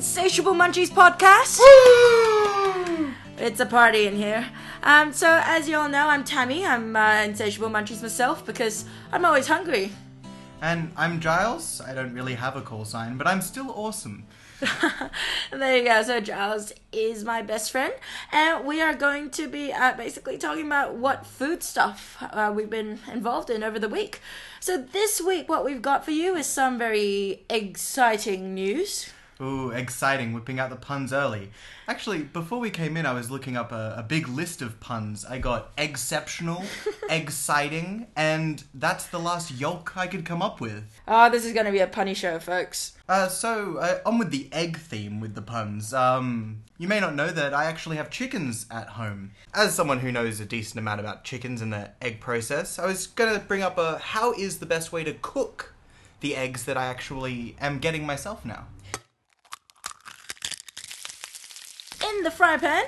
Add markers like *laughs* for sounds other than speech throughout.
Insatiable Munchies podcast. It's a party in here. Um, so, as you all know, I'm Tammy. I'm uh, Insatiable Munchies myself because I'm always hungry. And I'm Giles. I don't really have a call sign, but I'm still awesome. *laughs* There you go. So, Giles is my best friend, and we are going to be uh, basically talking about what food stuff uh, we've been involved in over the week. So, this week, what we've got for you is some very exciting news. Ooh, exciting, whipping out the puns early. Actually, before we came in, I was looking up a, a big list of puns. I got exceptional, *laughs* exciting, and that's the last yolk I could come up with. Oh, this is going to be a punny show, folks. Uh, so, uh, on with the egg theme with the puns. Um, you may not know that I actually have chickens at home. As someone who knows a decent amount about chickens and the egg process, I was gonna bring up a how is the best way to cook the eggs that I actually am getting myself now. In the fry pan,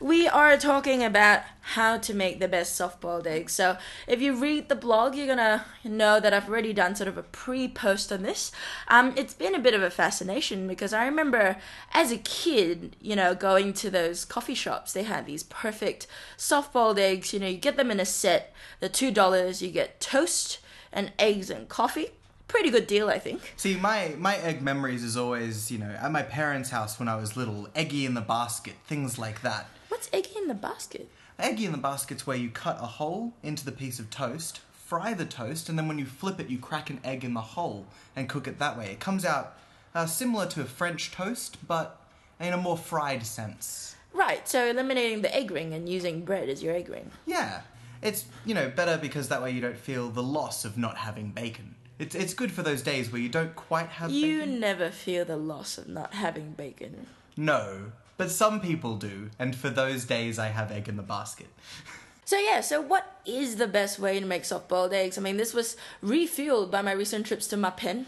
we are talking about how to make the best soft boiled eggs. So, if you read the blog, you're gonna know that I've already done sort of a pre post on this. Um, it's been a bit of a fascination because I remember as a kid, you know, going to those coffee shops, they had these perfect soft boiled eggs. You know, you get them in a set, they're $2, you get toast and eggs and coffee. Pretty good deal, I think. See, my, my egg memories is always, you know, at my parents' house when I was little, eggy in the basket, things like that. What's eggy in the basket? Eggy in the basket's where you cut a hole into the piece of toast, fry the toast, and then when you flip it, you crack an egg in the hole and cook it that way. It comes out uh, similar to a French toast, but in a more fried sense. Right, so eliminating the egg ring and using bread as your egg ring. Yeah, it's you know better because that way you don't feel the loss of not having bacon. It's it's good for those days where you don't quite have You bacon. never feel the loss of not having bacon. No, but some people do, and for those days I have egg in the basket. *laughs* So yeah, so what is the best way to make soft-boiled eggs? I mean, this was refueled by my recent trips to Mappen,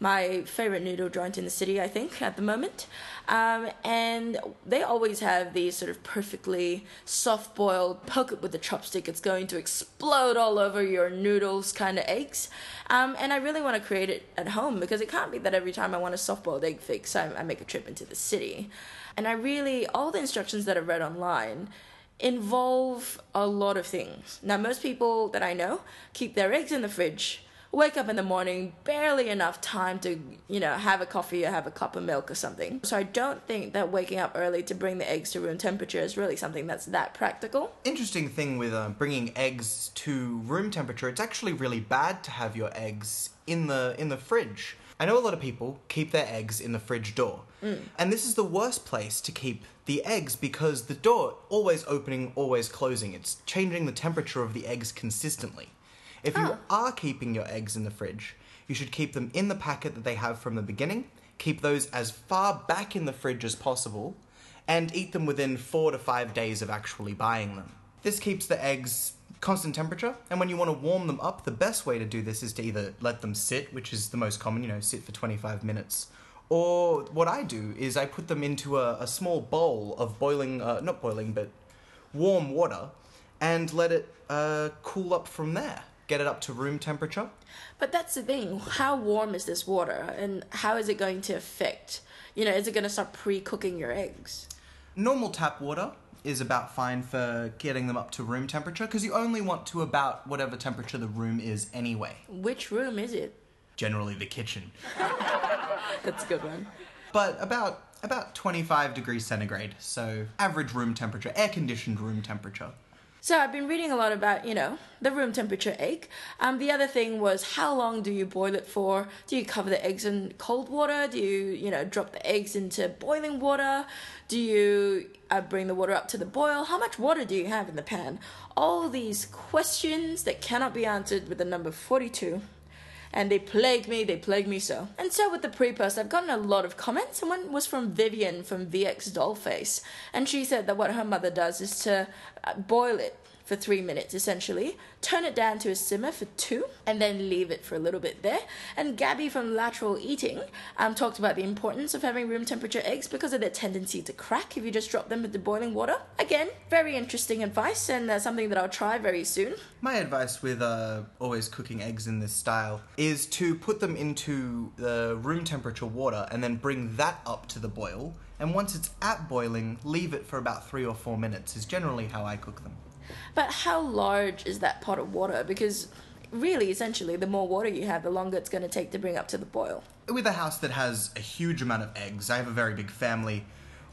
my favorite noodle joint in the city, I think, at the moment. Um, and they always have these sort of perfectly soft-boiled, poke it with a chopstick, it's going to explode all over your noodles kind of eggs. Um, and I really want to create it at home because it can't be that every time I want a soft-boiled egg fix, I, I make a trip into the city. And I really, all the instructions that I've read online involve a lot of things. Now, most people that I know keep their eggs in the fridge, wake up in the morning, barely enough time to, you know, have a coffee or have a cup of milk or something. So I don't think that waking up early to bring the eggs to room temperature is really something that's that practical. Interesting thing with uh, bringing eggs to room temperature, it's actually really bad to have your eggs in the in the fridge. I know a lot of people keep their eggs in the fridge door. And this is the worst place to keep the eggs because the door always opening, always closing. It's changing the temperature of the eggs consistently. If you Oh. are keeping your eggs in the fridge, you should keep them in the packet that they have from the beginning. Keep those as far back in the fridge as possible and eat them within 4 to 5 days of actually buying them. This keeps the eggs constant temperature, and when you want to warm them up, the best way to do this is to either let them sit, which is the most common, you know, sit for 25 minutes, or what I do is I put them into a, a small bowl of boiling, uh, not boiling, but warm water, and let it uh, cool up from there. Get it up to room temperature. But that's the thing. How warm is this water and how is it going to affect, you know, is it going to start pre cooking your eggs? Normal tap water is about fine for getting them up to room temperature because you only want to about whatever temperature the room is anyway. Which room is it? Generally the kitchen. *laughs* That's a good one. But about about 25 degrees centigrade, so average room temperature, air conditioned room temperature. So I've been reading a lot about, you know, the room temperature egg. Um, the other thing was how long do you boil it for? Do you cover the eggs in cold water? Do you, you know, drop the eggs into boiling water? Do you uh, bring the water up to the boil? How much water do you have in the pan? All these questions that cannot be answered with the number 42 and they plague me, they plague me so. And so with the pre-post, I've gotten a lot of comments, and one was from Vivian from VX Dollface, and she said that what her mother does is to uh, boil it for three minutes essentially, turn it down to a simmer for two, and then leave it for a little bit there. And Gabby from Lateral Eating um, talked about the importance of having room temperature eggs because of their tendency to crack if you just drop them into boiling water. Again, very interesting advice and uh, something that I'll try very soon. My advice with uh, always cooking eggs in this style is to put them into the room temperature water and then bring that up to the boil. And once it's at boiling, leave it for about three or four minutes, is generally how I cook them. But how large is that pot of water? Because really, essentially, the more water you have, the longer it's going to take to bring up to the boil. With a house that has a huge amount of eggs, I have a very big family.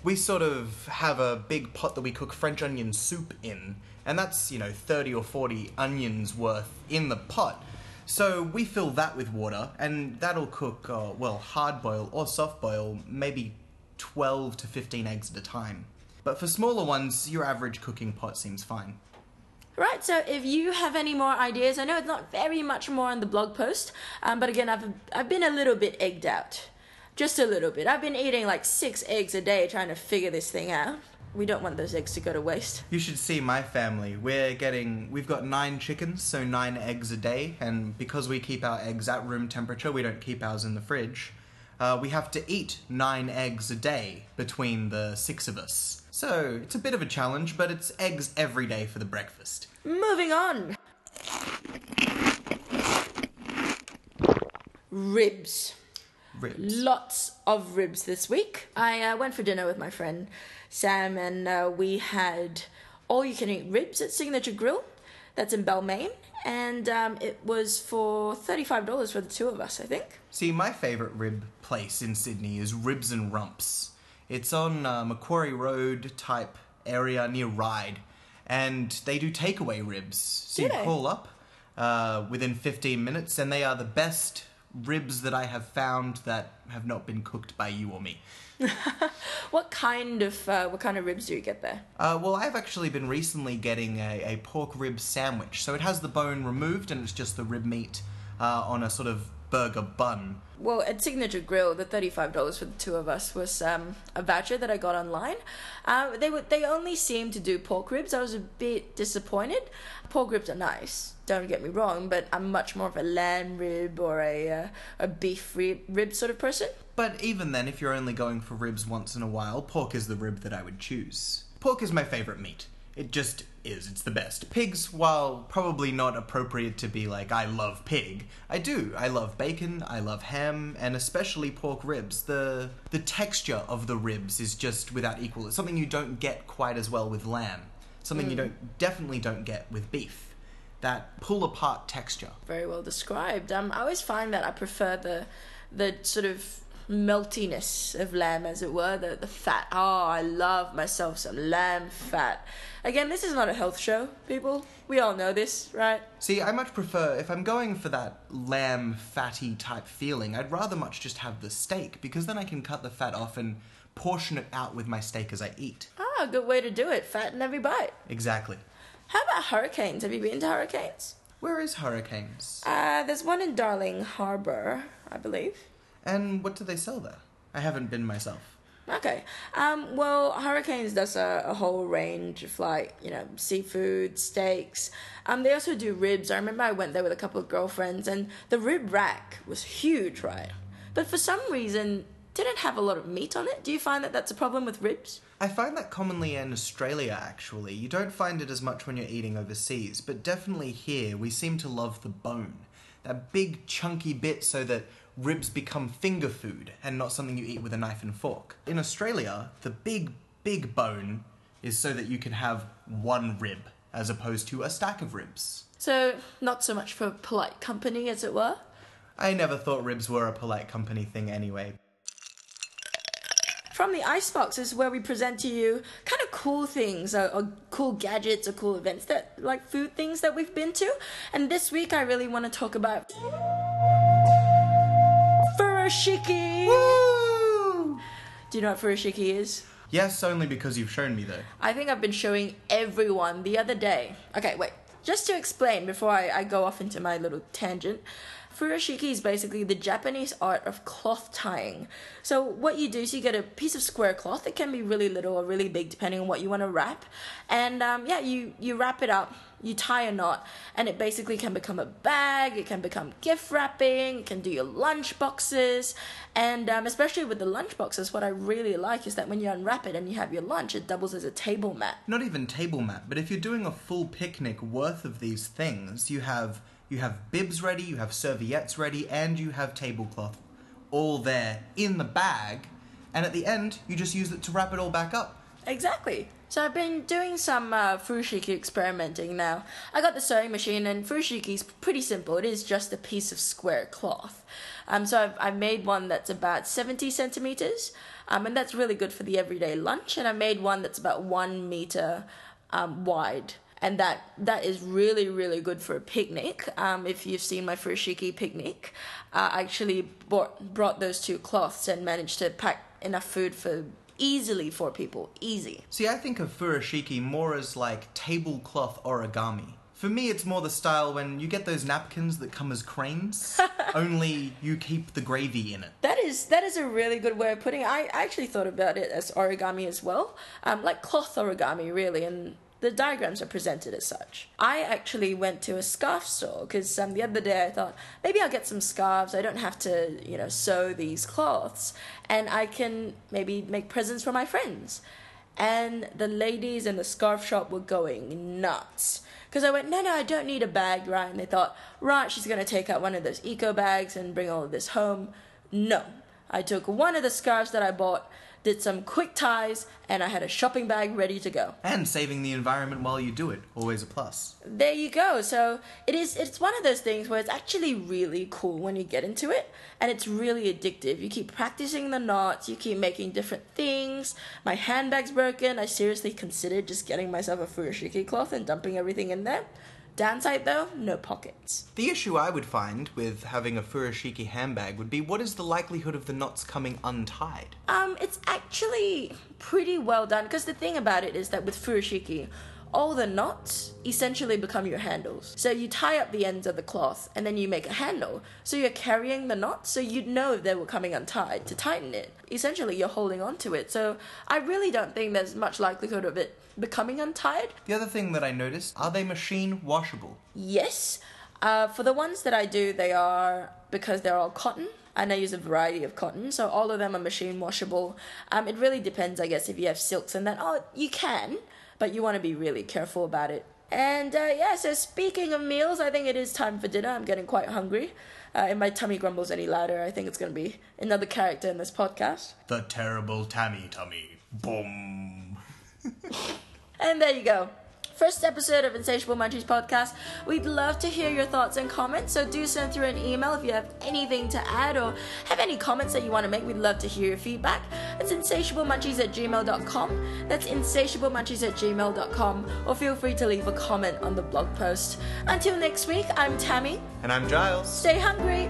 We sort of have a big pot that we cook French onion soup in, and that's, you know, 30 or 40 onions worth in the pot. So we fill that with water, and that'll cook, uh, well, hard boil or soft boil, maybe 12 to 15 eggs at a time. But for smaller ones, your average cooking pot seems fine. Right, so if you have any more ideas, I know it's not very much more on the blog post, um, but again, I've, I've been a little bit egged out. Just a little bit. I've been eating like six eggs a day trying to figure this thing out. We don't want those eggs to go to waste. You should see my family. We're getting, we've got nine chickens, so nine eggs a day, and because we keep our eggs at room temperature, we don't keep ours in the fridge. Uh, we have to eat nine eggs a day between the six of us. So it's a bit of a challenge, but it's eggs every day for the breakfast. Moving on. Ribs. Ribs. Lots of ribs this week. I uh, went for dinner with my friend Sam, and uh, we had all you can eat ribs at Signature Grill. That's in Balmain, and um, it was for thirty-five dollars for the two of us, I think. See, my favourite rib place in Sydney is Ribs and Rumps. It's on uh, Macquarie Road type area near Ryde, and they do takeaway ribs. So Do you they? call up uh, within 15 minutes, and they are the best ribs that I have found that have not been cooked by you or me. *laughs* What kind of uh, what kind of ribs do you get there? Uh, well, I've actually been recently getting a, a pork rib sandwich. So it has the bone removed and it's just the rib meat uh, on a sort of burger bun. Well, at Signature Grill, the thirty-five dollars for the two of us was um, a voucher that I got online. Uh, they would they only seemed to do pork ribs. I was a bit disappointed. Pork ribs are nice, don't get me wrong, but I'm much more of a lamb rib or a uh, a beef rib, rib sort of person. But even then, if you're only going for ribs once in a while, pork is the rib that I would choose. Pork is my favourite meat. It just is. It's the best. Pigs, while probably not appropriate to be like, I love pig, I do. I love bacon, I love ham, and especially pork ribs. The, the texture of the ribs is just without equal. It's something you don't get quite as well with lamb. Something you don't definitely don't get with beef. That pull apart texture. Very well described. Um, I always find that I prefer the the sort of meltiness of lamb, as it were, the the fat. Oh, I love myself some lamb fat. Again, this is not a health show, people. We all know this, right? See, I much prefer, if I'm going for that lamb fatty type feeling, I'd rather much just have the steak, because then I can cut the fat off and portion it out with my steak as I eat. Ah, good way to do it. Fat in every bite. Exactly. How about hurricanes? Have you been to hurricanes? Where is Hurricanes? Uh, there's one in Darling Harbour, I believe. And what do they sell there? I haven't been myself. Okay. Um, well, Hurricanes does a, a whole range of like, you know, seafood, steaks. Um, they also do ribs. I remember I went there with a couple of girlfriends and the rib rack was huge, right? But for some reason, didn't have a lot of meat on it. Do you find that that's a problem with ribs? I find that commonly in Australia, actually. You don't find it as much when you're eating overseas, but definitely here, we seem to love the bone. That big, chunky bit so that ribs become finger food and not something you eat with a knife and fork. In Australia, the big, big bone is so that you can have one rib as opposed to a stack of ribs. So, not so much for polite company, as it were. I never thought ribs were a polite company thing anyway. From the Icebox is where we present to you kind of cool things or, or cool gadgets or cool events that, like food things that we've been to. And this week I really want to talk about Furoshiki. Woo! Do you know what Furoshiki is? Yes, only because you've shown me though. I think I've been showing everyone the other day. Okay, wait. Just to explain before I, I go off into my little tangent, furoshiki is basically the Japanese art of cloth tying. So what you do is you get a piece of square cloth. It can be really little or really big depending on what you want to wrap, and um, yeah, you you wrap it up you tie a knot and it basically can become a bag it can become gift wrapping it can do your lunch boxes and um, especially with the lunch boxes what i really like is that when you unwrap it and you have your lunch it doubles as a table mat Not even table mat, but if you're doing a full picnic worth of these things, you have you have bibs ready, you have serviettes ready, and you have tablecloth all there in the bag, and at the end you just use it to wrap it all back up. Exactly. So I've been doing some uh, furoshiki experimenting now. I got the sewing machine, and furoshiki is pretty simple. It is just a piece of square cloth. Um, so I've, I've made one that's about 70 centimeters, um, and that's really good for the everyday lunch. And I made one that's about one meter um, wide. And that that is really really good for a picnic. Um, if you've seen my furoshiki picnic, uh, I actually bought, brought those two cloths and managed to pack enough food for easily four people. Easy. See, I think of furoshiki more as like tablecloth origami. For me, it's more the style when you get those napkins that come as cranes, *laughs* only you keep the gravy in it. That is that is a really good way of putting it. I I actually thought about it as origami as well, um, like cloth origami, really, and the diagrams are presented as such. I actually went to a scarf store because um, the other day I thought maybe I'll get some scarves. I don't have to, you know, sew these cloths, and I can maybe make presents for my friends. And the ladies in the scarf shop were going nuts. Because I went, no, no, I don't need a bag, right? And they thought, right, she's going to take out one of those eco bags and bring all of this home. No. I took one of the scarves that I bought, did some quick ties, and I had a shopping bag ready to go. And saving the environment while you do it, always a plus. There you go. So it is it's one of those things where it's actually really cool when you get into it and it's really addictive. You keep practicing the knots, you keep making different things. My handbag's broken. I seriously considered just getting myself a furoshiki cloth and dumping everything in there. Downside though, no pockets. The issue I would find with having a furoshiki handbag would be what is the likelihood of the knots coming untied? Um, it's actually pretty well done because the thing about it is that with furoshiki, all the knots essentially become your handles. So you tie up the ends of the cloth and then you make a handle. So you're carrying the knots, so you'd know if they were coming untied to tighten it. Essentially, you're holding on to it. So I really don't think there's much likelihood of it becoming untied. The other thing that I noticed are they machine washable? Yes. Uh, for the ones that I do, they are because they're all cotton. And I use a variety of cotton, so all of them are machine washable. Um, it really depends, I guess, if you have silks and that. Oh, you can, but you want to be really careful about it. And uh, yeah, so speaking of meals, I think it is time for dinner. I'm getting quite hungry. Uh, if my tummy grumbles any louder, I think it's going to be another character in this podcast. The terrible Tammy Tummy. Boom. And there you go. First episode of Insatiable Munchies podcast. We'd love to hear your thoughts and comments, so do send through an email if you have anything to add or have any comments that you want to make. We'd love to hear your feedback. It's insatiablemunchies at gmail.com. That's insatiablemunchies at gmail.com. Or feel free to leave a comment on the blog post. Until next week, I'm Tammy. And I'm Giles. Stay hungry.